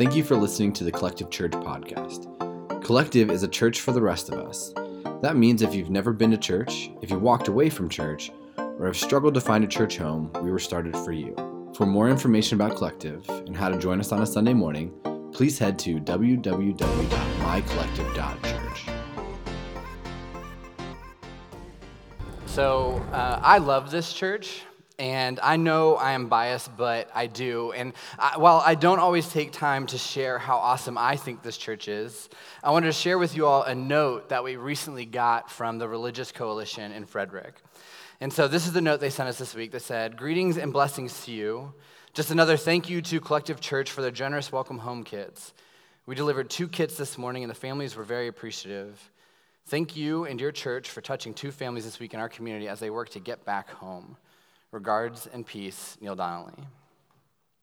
Thank you for listening to the Collective Church podcast. Collective is a church for the rest of us. That means if you've never been to church, if you walked away from church, or have struggled to find a church home, we were started for you. For more information about Collective and how to join us on a Sunday morning, please head to www.mycollective.church. So uh, I love this church. And I know I am biased, but I do. And I, while I don't always take time to share how awesome I think this church is, I wanted to share with you all a note that we recently got from the Religious Coalition in Frederick. And so this is the note they sent us this week that said, Greetings and blessings to you. Just another thank you to Collective Church for their generous welcome home kits. We delivered two kits this morning, and the families were very appreciative. Thank you and your church for touching two families this week in our community as they work to get back home. Regards and peace, Neil Donnelly.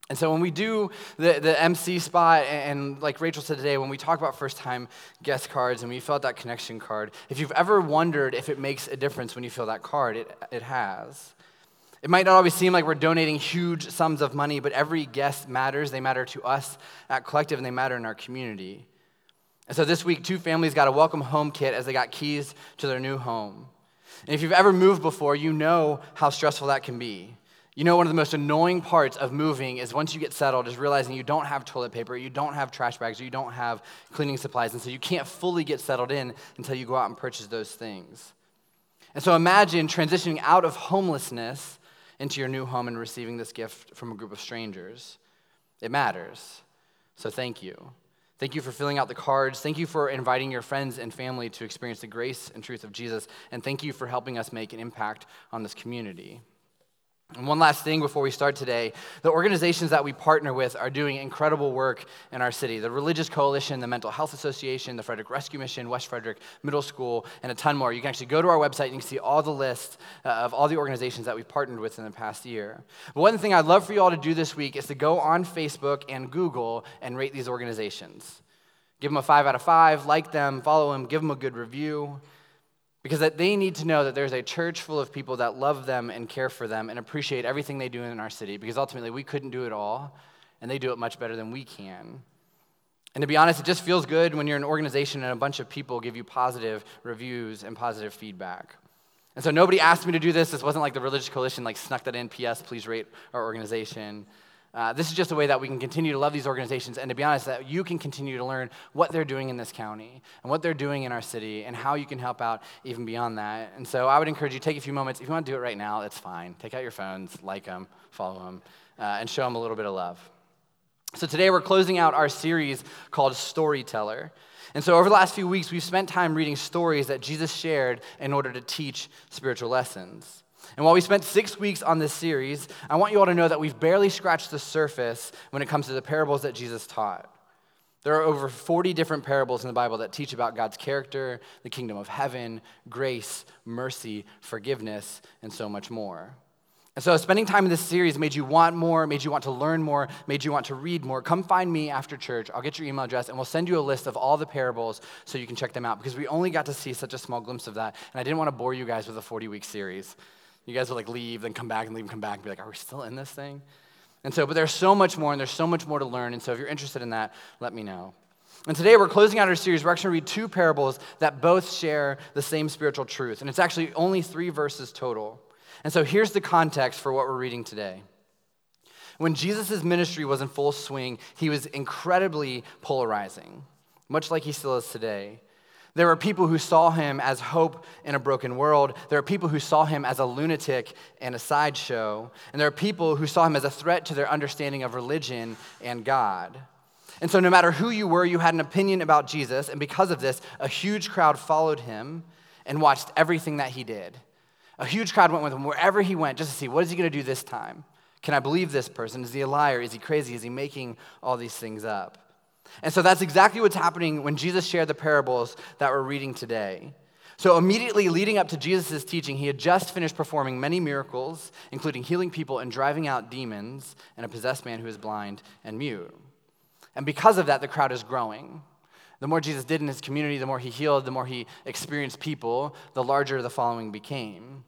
And so when we do the, the MC spot, and, like Rachel said today, when we talk about first time guest cards and we fill out that connection card, if you've ever wondered if it makes a difference when you fill that card, it, it has. It might not always seem like we're donating huge sums of money, but every guest matters. They matter to us at Collective and they matter in our community. And so this week, two families got a welcome home kit as they got keys to their new home. And if you've ever moved before, you know how stressful that can be. You know, one of the most annoying parts of moving is once you get settled, is realizing you don't have toilet paper, you don't have trash bags, you don't have cleaning supplies. And so you can't fully get settled in until you go out and purchase those things. And so imagine transitioning out of homelessness into your new home and receiving this gift from a group of strangers. It matters. So thank you. Thank you for filling out the cards. Thank you for inviting your friends and family to experience the grace and truth of Jesus. And thank you for helping us make an impact on this community. And one last thing before we start today the organizations that we partner with are doing incredible work in our city the Religious Coalition, the Mental Health Association, the Frederick Rescue Mission, West Frederick Middle School, and a ton more. You can actually go to our website and you can see all the list uh, of all the organizations that we've partnered with in the past year. But one thing I'd love for you all to do this week is to go on Facebook and Google and rate these organizations. Give them a five out of five, like them, follow them, give them a good review. Because that they need to know that there's a church full of people that love them and care for them and appreciate everything they do in our city. Because ultimately, we couldn't do it all, and they do it much better than we can. And to be honest, it just feels good when you're an organization and a bunch of people give you positive reviews and positive feedback. And so nobody asked me to do this. This wasn't like the Religious Coalition like snuck that in. P.S. Please rate our organization. Uh, this is just a way that we can continue to love these organizations and to be honest, that you can continue to learn what they're doing in this county and what they're doing in our city and how you can help out even beyond that. And so I would encourage you take a few moments. If you want to do it right now, it's fine. Take out your phones, like them, follow them, uh, and show them a little bit of love. So today we're closing out our series called Storyteller. And so, over the last few weeks, we've spent time reading stories that Jesus shared in order to teach spiritual lessons. And while we spent six weeks on this series, I want you all to know that we've barely scratched the surface when it comes to the parables that Jesus taught. There are over 40 different parables in the Bible that teach about God's character, the kingdom of heaven, grace, mercy, forgiveness, and so much more. And so, spending time in this series made you want more, made you want to learn more, made you want to read more. Come find me after church. I'll get your email address and we'll send you a list of all the parables so you can check them out because we only got to see such a small glimpse of that. And I didn't want to bore you guys with a 40 week series. You guys would like leave, then come back and leave and come back and be like, are we still in this thing? And so, but there's so much more and there's so much more to learn. And so if you're interested in that, let me know. And today we're closing out our series. We're actually going to read two parables that both share the same spiritual truth. And it's actually only three verses total. And so here's the context for what we're reading today. When Jesus' ministry was in full swing, he was incredibly polarizing, much like he still is today. There were people who saw him as hope in a broken world. There are people who saw him as a lunatic and a sideshow. And there are people who saw him as a threat to their understanding of religion and God. And so, no matter who you were, you had an opinion about Jesus. And because of this, a huge crowd followed him and watched everything that he did. A huge crowd went with him wherever he went just to see what is he going to do this time? Can I believe this person? Is he a liar? Is he crazy? Is he making all these things up? And so that's exactly what's happening when Jesus shared the parables that we're reading today. So, immediately leading up to Jesus' teaching, he had just finished performing many miracles, including healing people and driving out demons and a possessed man who is blind and mute. And because of that, the crowd is growing. The more Jesus did in his community, the more he healed, the more he experienced people, the larger the following became.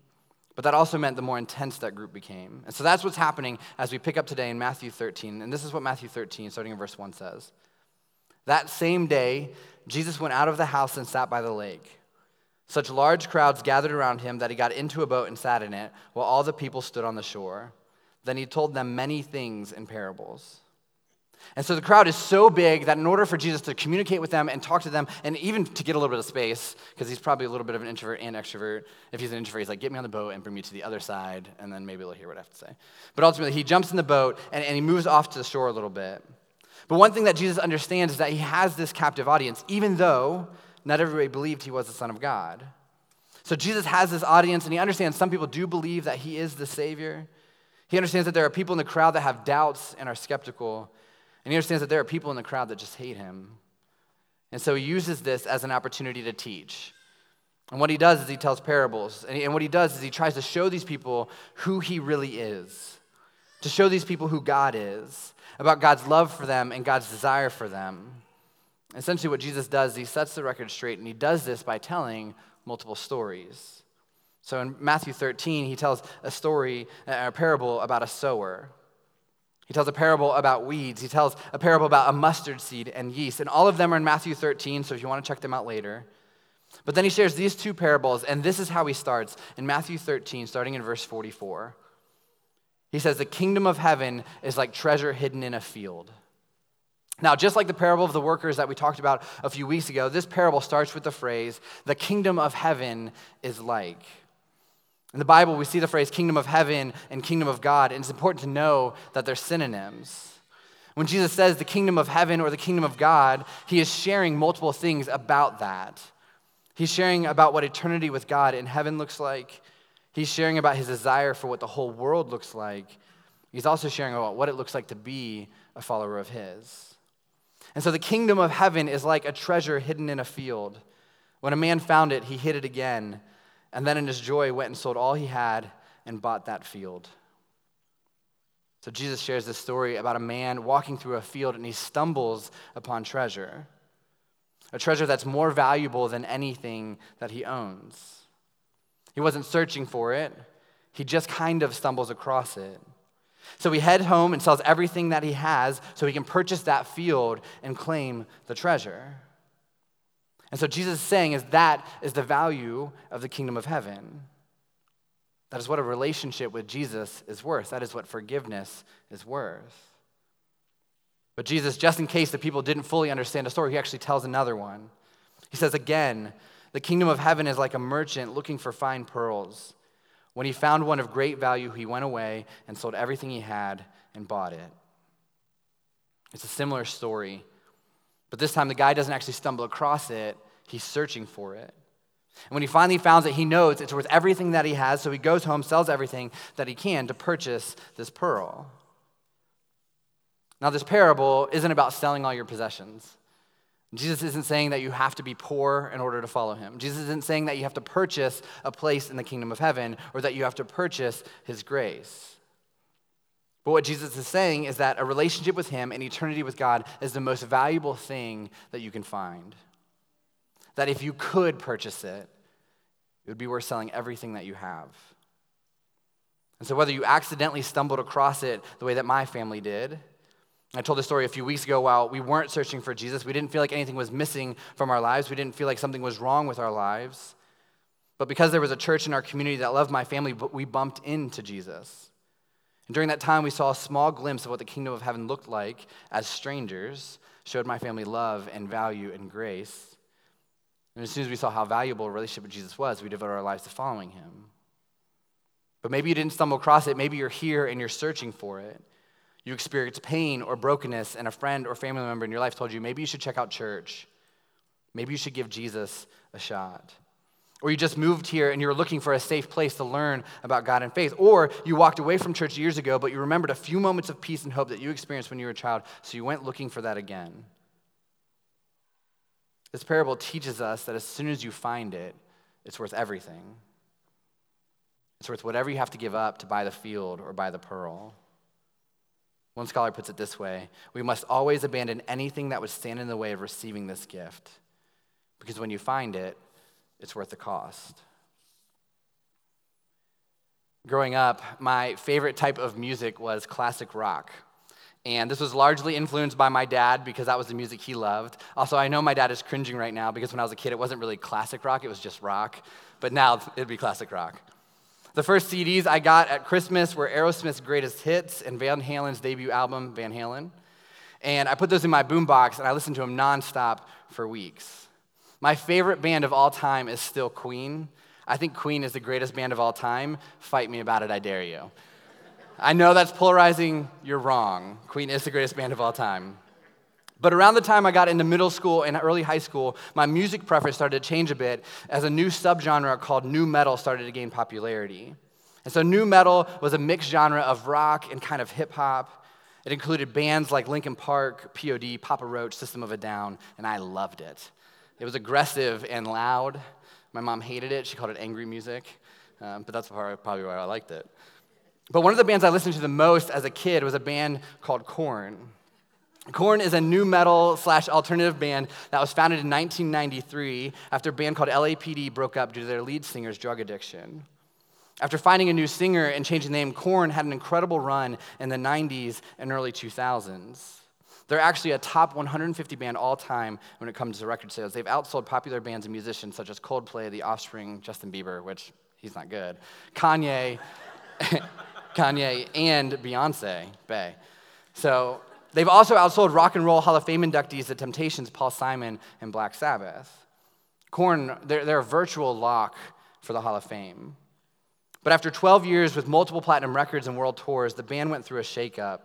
But that also meant the more intense that group became. And so that's what's happening as we pick up today in Matthew 13. And this is what Matthew 13, starting in verse 1, says. That same day, Jesus went out of the house and sat by the lake. Such large crowds gathered around him that he got into a boat and sat in it, while all the people stood on the shore. Then he told them many things in parables. And so the crowd is so big that in order for Jesus to communicate with them and talk to them, and even to get a little bit of space, because he's probably a little bit of an introvert and extrovert. If he's an introvert, he's like, get me on the boat and bring me to the other side, and then maybe they'll hear what I have to say. But ultimately, he jumps in the boat and, and he moves off to the shore a little bit. But one thing that Jesus understands is that he has this captive audience, even though not everybody believed he was the Son of God. So Jesus has this audience, and he understands some people do believe that he is the Savior. He understands that there are people in the crowd that have doubts and are skeptical. And he understands that there are people in the crowd that just hate him. And so he uses this as an opportunity to teach. And what he does is he tells parables. And, he, and what he does is he tries to show these people who he really is, to show these people who God is, about God's love for them and God's desire for them. Essentially, what Jesus does, he sets the record straight, and he does this by telling multiple stories. So in Matthew 13, he tells a story, a parable about a sower. He tells a parable about weeds. He tells a parable about a mustard seed and yeast. And all of them are in Matthew 13, so if you want to check them out later. But then he shares these two parables, and this is how he starts in Matthew 13, starting in verse 44. He says, The kingdom of heaven is like treasure hidden in a field. Now, just like the parable of the workers that we talked about a few weeks ago, this parable starts with the phrase, The kingdom of heaven is like. In the Bible, we see the phrase kingdom of heaven and kingdom of God, and it's important to know that they're synonyms. When Jesus says the kingdom of heaven or the kingdom of God, he is sharing multiple things about that. He's sharing about what eternity with God in heaven looks like. He's sharing about his desire for what the whole world looks like. He's also sharing about what it looks like to be a follower of his. And so the kingdom of heaven is like a treasure hidden in a field. When a man found it, he hid it again and then in his joy went and sold all he had and bought that field. So Jesus shares this story about a man walking through a field and he stumbles upon treasure. A treasure that's more valuable than anything that he owns. He wasn't searching for it, he just kind of stumbles across it. So he heads home and sells everything that he has so he can purchase that field and claim the treasure. And so Jesus is saying is that is the value of the kingdom of heaven. That is what a relationship with Jesus is worth. That is what forgiveness is worth. But Jesus, just in case the people didn't fully understand the story, he actually tells another one. He says, Again, the kingdom of heaven is like a merchant looking for fine pearls. When he found one of great value, he went away and sold everything he had and bought it. It's a similar story but this time, the guy doesn't actually stumble across it, he's searching for it. And when he finally finds it, he knows it's worth everything that he has, so he goes home, sells everything that he can to purchase this pearl. Now, this parable isn't about selling all your possessions. Jesus isn't saying that you have to be poor in order to follow him. Jesus isn't saying that you have to purchase a place in the kingdom of heaven or that you have to purchase his grace. But what Jesus is saying is that a relationship with Him and eternity with God is the most valuable thing that you can find. That if you could purchase it, it would be worth selling everything that you have. And so, whether you accidentally stumbled across it the way that my family did, I told this story a few weeks ago while we weren't searching for Jesus. We didn't feel like anything was missing from our lives, we didn't feel like something was wrong with our lives. But because there was a church in our community that loved my family, we bumped into Jesus. And during that time, we saw a small glimpse of what the kingdom of heaven looked like as strangers, showed my family love and value and grace. And as soon as we saw how valuable a relationship with Jesus was, we devoted our lives to following him. But maybe you didn't stumble across it. Maybe you're here and you're searching for it. You experienced pain or brokenness, and a friend or family member in your life told you maybe you should check out church. Maybe you should give Jesus a shot. Or you just moved here and you're looking for a safe place to learn about God and faith. Or you walked away from church years ago, but you remembered a few moments of peace and hope that you experienced when you were a child, so you went looking for that again. This parable teaches us that as soon as you find it, it's worth everything. It's worth whatever you have to give up to buy the field or buy the pearl. One scholar puts it this way We must always abandon anything that would stand in the way of receiving this gift. Because when you find it, it's worth the cost. Growing up, my favorite type of music was classic rock. And this was largely influenced by my dad because that was the music he loved. Also, I know my dad is cringing right now because when I was a kid, it wasn't really classic rock, it was just rock. But now it'd be classic rock. The first CDs I got at Christmas were Aerosmith's Greatest Hits and Van Halen's debut album, Van Halen. And I put those in my boombox and I listened to them nonstop for weeks. My favorite band of all time is still Queen. I think Queen is the greatest band of all time. Fight me about it, I dare you. I know that's polarizing, you're wrong. Queen is the greatest band of all time. But around the time I got into middle school and early high school, my music preference started to change a bit as a new subgenre called nu metal started to gain popularity. And so, nu metal was a mixed genre of rock and kind of hip hop. It included bands like Linkin Park, POD, Papa Roach, System of a Down, and I loved it. It was aggressive and loud. My mom hated it. She called it angry music, um, but that's probably why I liked it. But one of the bands I listened to the most as a kid was a band called Korn. Korn is a nu metal slash alternative band that was founded in 1993 after a band called LAPD broke up due to their lead singer's drug addiction. After finding a new singer and changing the name, Korn had an incredible run in the 90s and early 2000s. They're actually a top 150 band all time when it comes to record sales. They've outsold popular bands and musicians such as Coldplay, The Offspring, Justin Bieber, which he's not good, Kanye, Kanye, and Beyonce, Bay. So They've also outsold Rock and Roll Hall of Fame inductees The Temptations, Paul Simon, and Black Sabbath. Korn, they're, they're a virtual lock for the Hall of Fame. But after 12 years with multiple platinum records and world tours, the band went through a shakeup.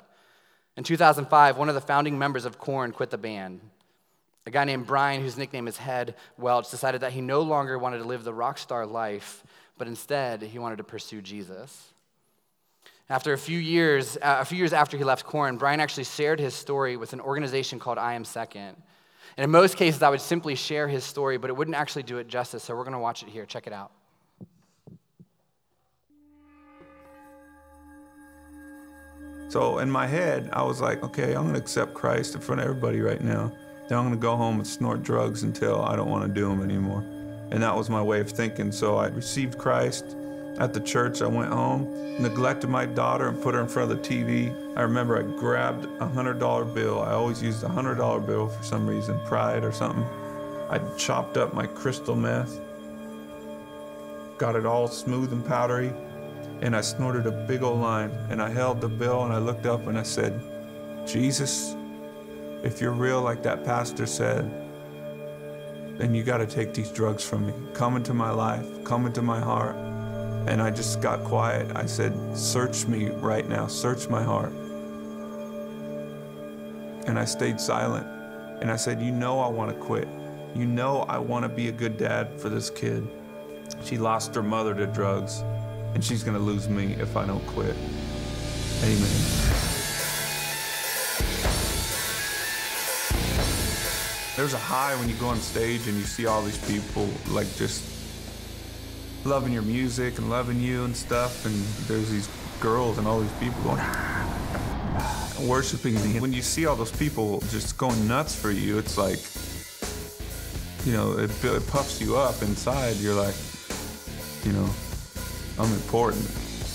In 2005, one of the founding members of Korn quit the band. A guy named Brian, whose nickname is Head Welch, decided that he no longer wanted to live the rock star life, but instead he wanted to pursue Jesus. After a few years, uh, a few years after he left Korn, Brian actually shared his story with an organization called I Am Second. And in most cases, I would simply share his story, but it wouldn't actually do it justice. So we're going to watch it here. Check it out. So in my head, I was like, okay, I'm going to accept Christ in front of everybody right now. Then I'm going to go home and snort drugs until I don't want to do them anymore. And that was my way of thinking. So I received Christ at the church, I went home, neglected my daughter, and put her in front of the TV. I remember I grabbed a $100 bill. I always used a $100 bill for some reason, pride or something. I chopped up my crystal meth, got it all smooth and powdery, and I snorted a big old line. And I held the bill and I looked up and I said, Jesus, if you're real like that pastor said, then you got to take these drugs from me. Come into my life, come into my heart. And I just got quiet. I said, Search me right now, search my heart. And I stayed silent. And I said, You know, I want to quit. You know, I want to be a good dad for this kid. She lost her mother to drugs, and she's going to lose me if I don't quit. Amen. There's a high when you go on stage and you see all these people like just loving your music and loving you and stuff. And there's these girls and all these people going, worshiping me. When you see all those people just going nuts for you, it's like, you know, it, it puffs you up inside. You're like, you know, I'm important.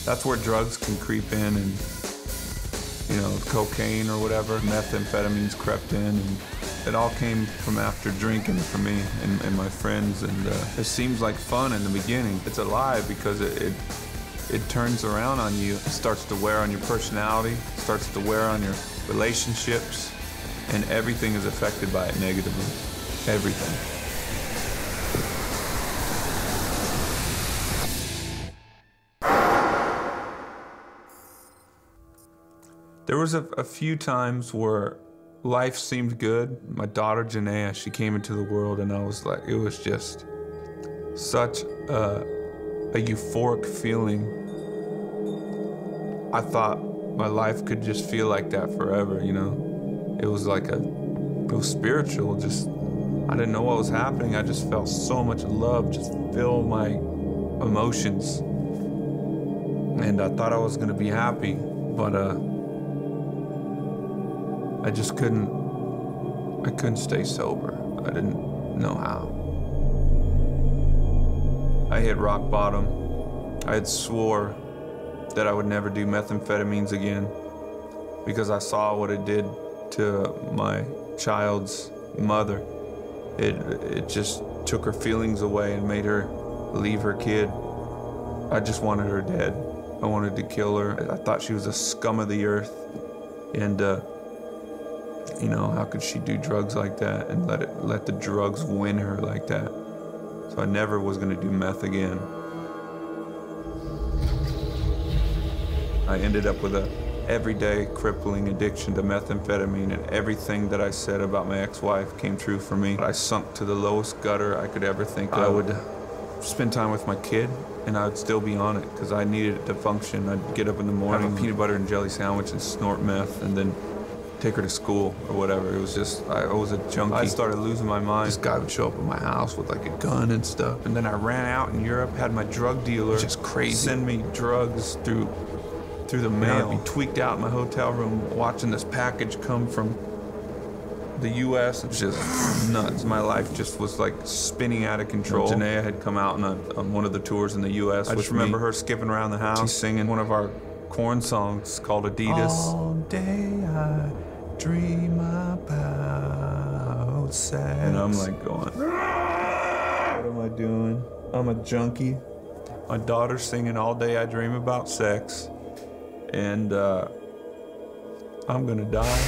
That's where drugs can creep in and, you know, cocaine or whatever, methamphetamines crept in and it all came from after drinking for me and, and my friends, and uh, it seems like fun in the beginning. It's a lie because it, it, it turns around on you. It starts to wear on your personality, starts to wear on your relationships, and everything is affected by it negatively. Everything. There was a, a few times where life seemed good. My daughter Jennea, she came into the world, and I was like, it was just such a, a euphoric feeling. I thought my life could just feel like that forever, you know? It was like a, it was spiritual, just, I didn't know what was happening. I just felt so much love just fill my emotions. And I thought I was gonna be happy, but uh, I just couldn't, I couldn't stay sober. I didn't know how. I hit rock bottom. I had swore that I would never do methamphetamines again because I saw what it did to my child's mother. It, it just took her feelings away and made her leave her kid. I just wanted her dead. I wanted to kill her. I thought she was a scum of the earth. And, uh, you know, how could she do drugs like that and let it let the drugs win her like that? So I never was gonna do meth again. I ended up with a everyday crippling addiction to methamphetamine and everything that I said about my ex-wife came true for me. I sunk to the lowest gutter I could ever think I would spend time with my kid and I'd still be on it because I needed it to function. I'd get up in the morning, peanut butter and jelly sandwich and snort meth and then take her to school or whatever. It was just, I, was a junkie. I started losing my mind. This guy would show up at my house with like a gun and stuff. And then I ran out in Europe, had my drug dealer just crazy send me drugs through through the mail. I'd be tweaked out in my hotel room watching this package come from the U.S. It's just nuts. My life just was like spinning out of control. Jennea had come out on, a, on one of the tours in the U.S. I just remember me. her skipping around the house, She's singing one of our Korn songs called Adidas. All day I dream about sex. And I'm like going, what am I doing? I'm a junkie. My daughter's singing all day I dream about sex and uh, I'm gonna die.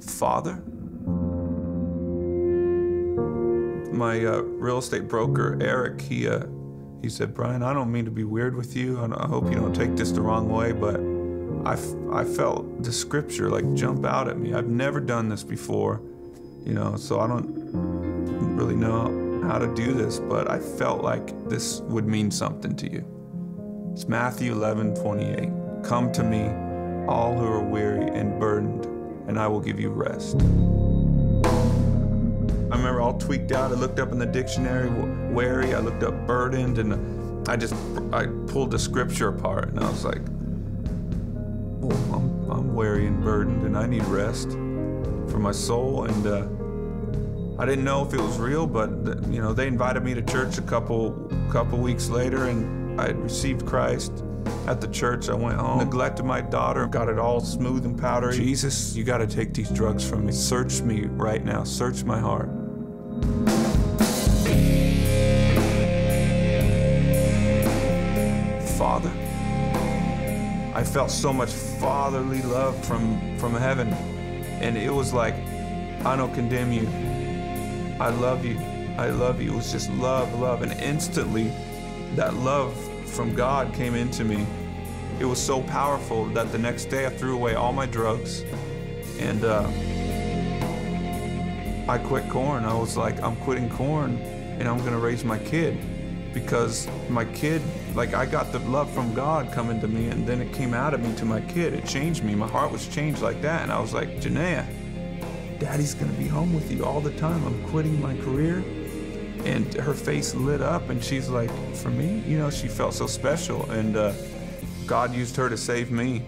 Father, my uh, real estate broker Eric, he uh, he said, Brian, I don't mean to be weird with you, I hope you don't take this the wrong way, but I, I felt the scripture like jump out at me. I've never done this before, you know, so I don't really know how to do this, but I felt like this would mean something to you. It's Matthew 11 28. Come to me, all who are weary and burdened, and I will give you rest. I remember all tweaked out. I looked up in the dictionary, wary. I looked up burdened, and I just I pulled the scripture apart, and I was like, "Oh, I'm, I'm weary and burdened, and I need rest for my soul." And uh, I didn't know if it was real, but you know, they invited me to church a couple couple weeks later, and I received Christ at the church. I went home, neglected my daughter, got it all smooth and powdery. Jesus, you got to take these drugs from me. Search me right now. Search my heart. Father, I felt so much fatherly love from from heaven, and it was like, I don't condemn you. I love you. I love you. It was just love, love. And instantly, that love from God came into me. It was so powerful that the next day I threw away all my drugs and uh, I quit Korn. I was like, I'm quitting Korn and I'm going to raise my kid because my kid, like, I got the love from God coming to me and then it came out of me to my kid. It changed me. My heart was changed like that. And I was like, Jennea, Daddy's gonna be home with you all the time. I'm quitting my career. And her face lit up, and she's like, For me? You know, she felt so special. And uh, God used her to save me,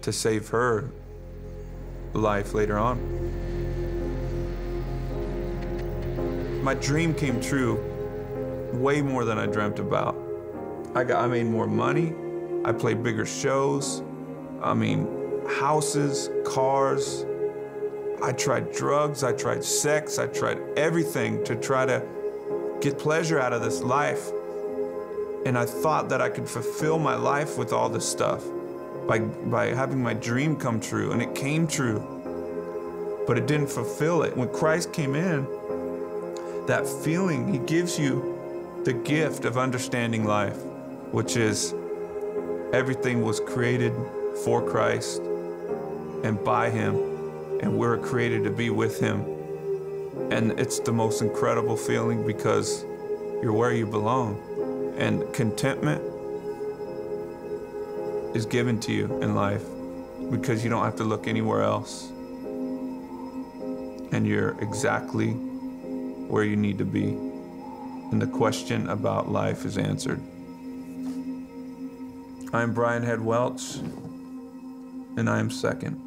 to save her life later on. My dream came true way more than I dreamt about. I, got, I made more money, I played bigger shows. I mean, houses, cars, I tried drugs, I tried sex, I tried everything to try to get pleasure out of this life. And I thought that I could fulfill my life with all this stuff by, by having my dream come true, and it came true. But it didn't fulfill it. When Christ came in, that feeling, He gives you the gift of understanding life, which is everything was created for Christ and by Him and we're created to be with Him. And it's the most incredible feeling because you're where you belong. And contentment is given to you in life because you don't have to look anywhere else. And you're exactly where you need to be, and the question about life is answered. I'm Brian Head Welch, and I am second.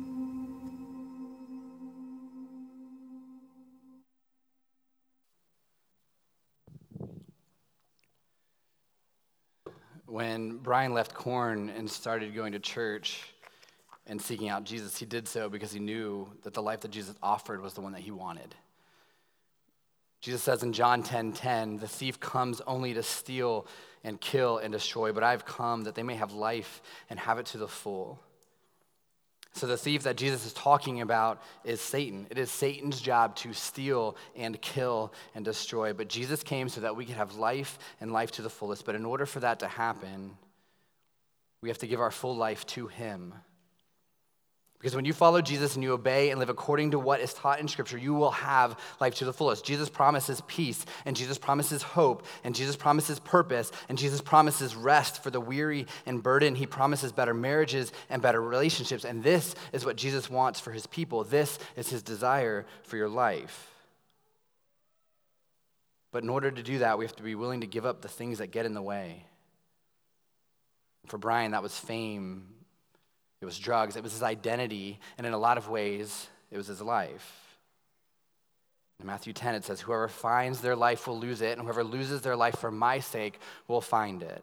When Brian left Korn and started going to church, and seeking out Jesus, he did so because he knew that the life that Jesus offered was the one that he wanted. Jesus says in John 10:10, 10, 10, the thief comes only to steal and kill and destroy, but I've come that they may have life and have it to the full. So, the thief that Jesus is talking about is Satan. It is Satan's job to steal and kill and destroy. But Jesus came so that we could have life and life to the fullest. But in order for that to happen, we have to give our full life to Him. Because when you follow Jesus and you obey and live according to what is taught in Scripture, you will have life to the fullest. Jesus promises peace, and Jesus promises hope, and Jesus promises purpose, and Jesus promises rest for the weary and burdened. He promises better marriages and better relationships. And this is what Jesus wants for his people. This is his desire for your life. But in order to do that, we have to be willing to give up the things that get in the way. For Brian, that was fame it was drugs, it was his identity, and in a lot of ways, it was his life. In Matthew 10, it says, Whoever finds their life will lose it, and whoever loses their life for my sake will find it.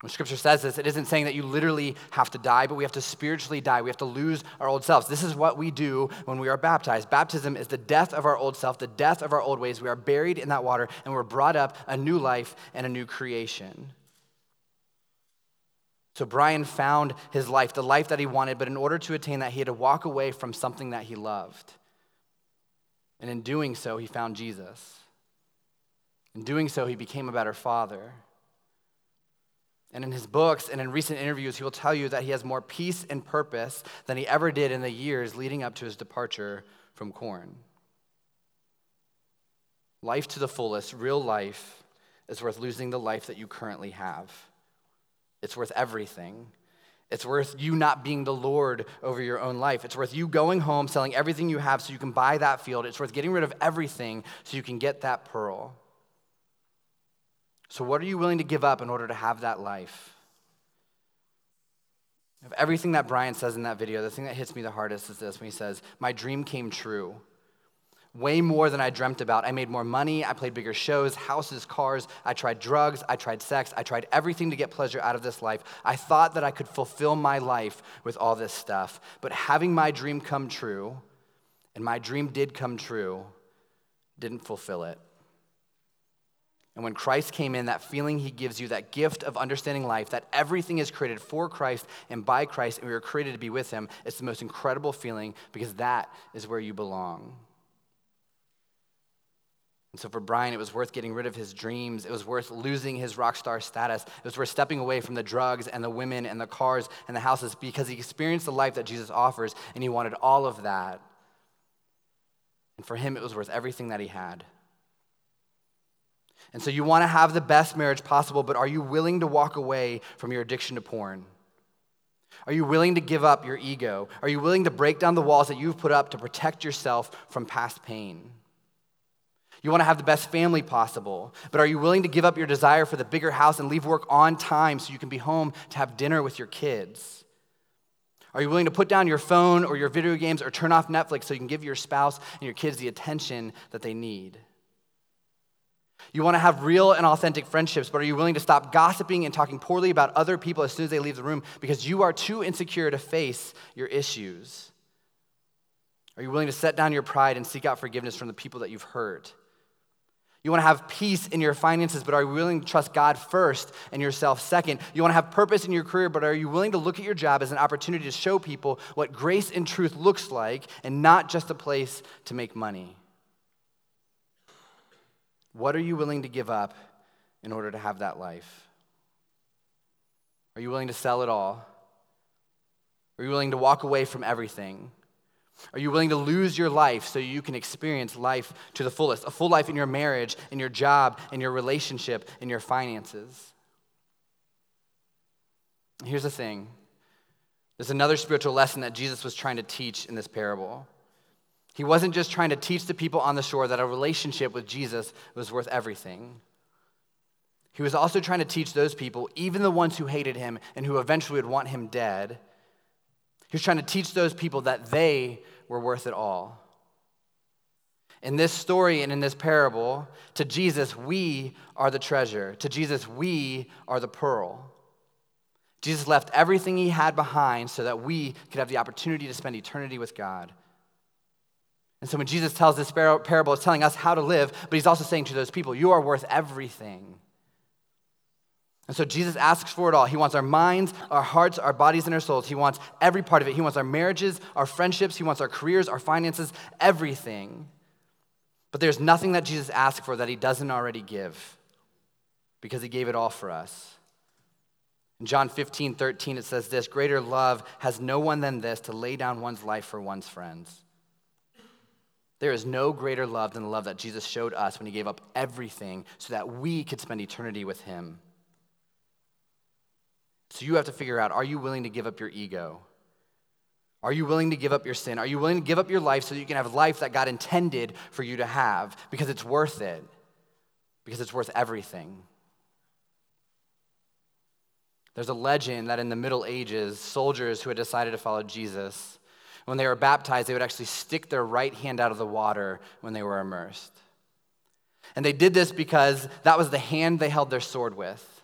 When scripture says this, it isn't saying that you literally have to die, but we have to spiritually die. We have to lose our old selves. This is what we do when we are baptized. Baptism is the death of our old self, the death of our old ways. We are buried in that water, and we're brought up a new life and a new creation. So Brian found his life, the life that he wanted, but in order to attain that, he had to walk away from something that he loved. And in doing so, he found Jesus. In doing so, he became a better father. And in his books and in recent interviews, he will tell you that he has more peace and purpose than he ever did in the years leading up to his departure from Korn. Life to the fullest, real life, is worth losing the life that you currently have. It's worth everything. It's worth you not being the Lord over your own life. It's worth you going home, selling everything you have so you can buy that field. It's worth getting rid of everything so you can get that pearl. So, what are you willing to give up in order to have that life? Of everything that Brian says in that video, the thing that hits me the hardest is this when he says, My dream came true way more than I dreamt about. I made more money, I played bigger shows, houses, cars. I tried drugs, I tried sex, I tried everything to get pleasure out of this life. I thought that I could fulfill my life with all this stuff. But having my dream come true, and my dream did come true, didn't fulfill it. And when Christ came in, that feeling he gives you, that gift of understanding life, that everything is created for Christ and by Christ, and we were created to be with him, it's the most incredible feeling because that is where you belong. And so for Brian, it was worth getting rid of his dreams. It was worth losing his rock star status. It was worth stepping away from the drugs and the women and the cars and the houses because he experienced the life that Jesus offers and he wanted all of that. And for him, it was worth everything that he had. And so you want to have the best marriage possible, but are you willing to walk away from your addiction to porn? Are you willing to give up your ego? Are you willing to break down the walls that you've put up to protect yourself from past pain? You want to have the best family possible, but are you willing to give up your desire for the bigger house and leave work on time so you can be home to have dinner with your kids? Are you willing to put down your phone or your video games or turn off Netflix so you can give your spouse and your kids the attention that they need? You want to have real and authentic friendships, but are you willing to stop gossiping and talking poorly about other people as soon as they leave the room because you are too insecure to face your issues? Are you willing to set down your pride and seek out forgiveness from the people that you've hurt? You want to have peace in your finances, but are you willing to trust God first and yourself second? You want to have purpose in your career, but are you willing to look at your job as an opportunity to show people what grace and truth looks like and not just a place to make money? What are you willing to give up in order to have that life? Are you willing to sell it all? Are you willing to walk away from everything? Are you willing to lose your life so you can experience life to the fullest? A full life in your marriage, in your job, in your relationship, in your finances. Here's the thing there's another spiritual lesson that Jesus was trying to teach in this parable. He wasn't just trying to teach the people on the shore that a relationship with Jesus was worth everything. He was also trying to teach those people, even the ones who hated him and who eventually would want him dead, he was trying to teach those people that they were worth it all. In this story and in this parable, to Jesus, we are the treasure. To Jesus, we are the pearl. Jesus left everything he had behind so that we could have the opportunity to spend eternity with God. And so when Jesus tells this parable, it's telling us how to live, but he's also saying to those people, You are worth everything. And so Jesus asks for it all. He wants our minds, our hearts, our bodies, and our souls. He wants every part of it. He wants our marriages, our friendships, He wants our careers, our finances, everything. But there's nothing that Jesus asks for that He doesn't already give because He gave it all for us. In John 15, 13, it says this Greater love has no one than this to lay down one's life for one's friends. There is no greater love than the love that Jesus showed us when He gave up everything so that we could spend eternity with Him. So you have to figure out are you willing to give up your ego? Are you willing to give up your sin? Are you willing to give up your life so you can have life that God intended for you to have because it's worth it? Because it's worth everything. There's a legend that in the Middle Ages, soldiers who had decided to follow Jesus, when they were baptized, they would actually stick their right hand out of the water when they were immersed. And they did this because that was the hand they held their sword with.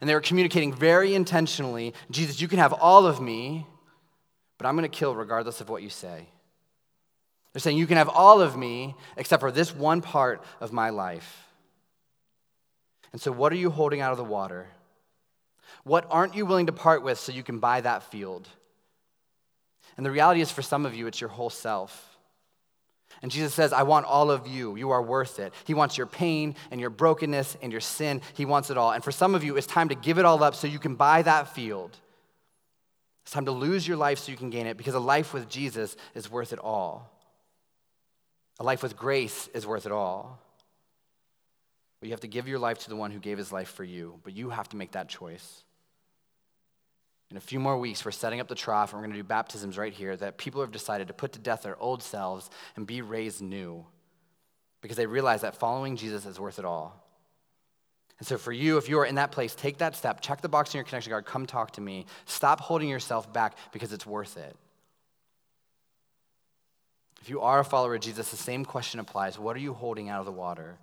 And they were communicating very intentionally Jesus, you can have all of me, but I'm going to kill regardless of what you say. They're saying, You can have all of me except for this one part of my life. And so, what are you holding out of the water? What aren't you willing to part with so you can buy that field? And the reality is, for some of you, it's your whole self. And Jesus says, I want all of you. You are worth it. He wants your pain and your brokenness and your sin. He wants it all. And for some of you, it's time to give it all up so you can buy that field. It's time to lose your life so you can gain it because a life with Jesus is worth it all. A life with grace is worth it all. But you have to give your life to the one who gave his life for you, but you have to make that choice. In a few more weeks, we're setting up the trough and we're going to do baptisms right here that people have decided to put to death their old selves and be raised new because they realize that following Jesus is worth it all. And so, for you, if you are in that place, take that step, check the box in your connection card, come talk to me. Stop holding yourself back because it's worth it. If you are a follower of Jesus, the same question applies What are you holding out of the water?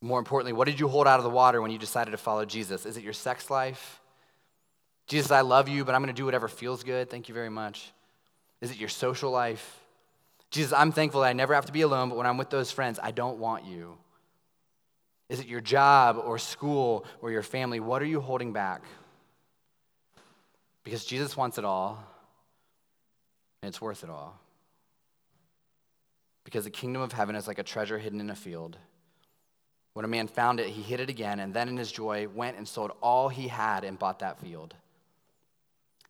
More importantly, what did you hold out of the water when you decided to follow Jesus? Is it your sex life? Jesus, I love you, but I'm going to do whatever feels good. Thank you very much. Is it your social life? Jesus, I'm thankful that I never have to be alone, but when I'm with those friends, I don't want you. Is it your job or school or your family? What are you holding back? Because Jesus wants it all, and it's worth it all. Because the kingdom of heaven is like a treasure hidden in a field. When a man found it, he hid it again, and then in his joy went and sold all he had and bought that field.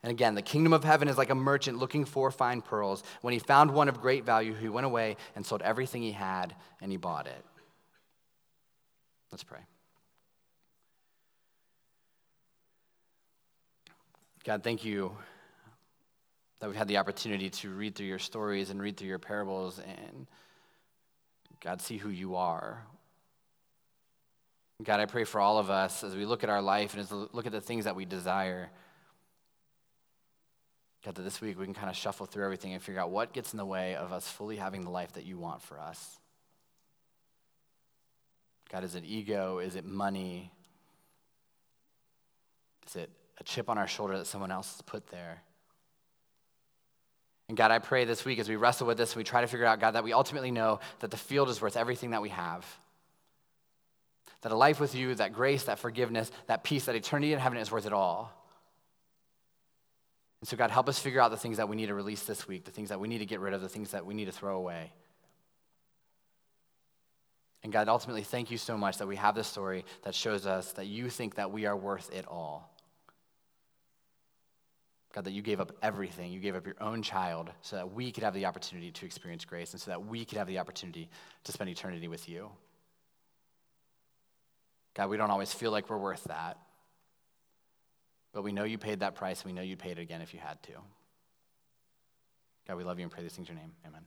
And again, the kingdom of heaven is like a merchant looking for fine pearls. When he found one of great value, he went away and sold everything he had and he bought it. Let's pray. God, thank you that we've had the opportunity to read through your stories and read through your parables and, God, see who you are. God, I pray for all of us as we look at our life and as we look at the things that we desire. God, that this week we can kind of shuffle through everything and figure out what gets in the way of us fully having the life that you want for us. God, is it ego? Is it money? Is it a chip on our shoulder that someone else has put there? And God, I pray this week as we wrestle with this we try to figure out, God, that we ultimately know that the field is worth everything that we have. That a life with you, that grace, that forgiveness, that peace, that eternity in heaven is worth it all. And so, God, help us figure out the things that we need to release this week, the things that we need to get rid of, the things that we need to throw away. And God, ultimately, thank you so much that we have this story that shows us that you think that we are worth it all. God, that you gave up everything. You gave up your own child so that we could have the opportunity to experience grace and so that we could have the opportunity to spend eternity with you. God, we don't always feel like we're worth that. But we know you paid that price, and we know you'd pay it again if you had to. God, we love you and pray these things in your name. Amen.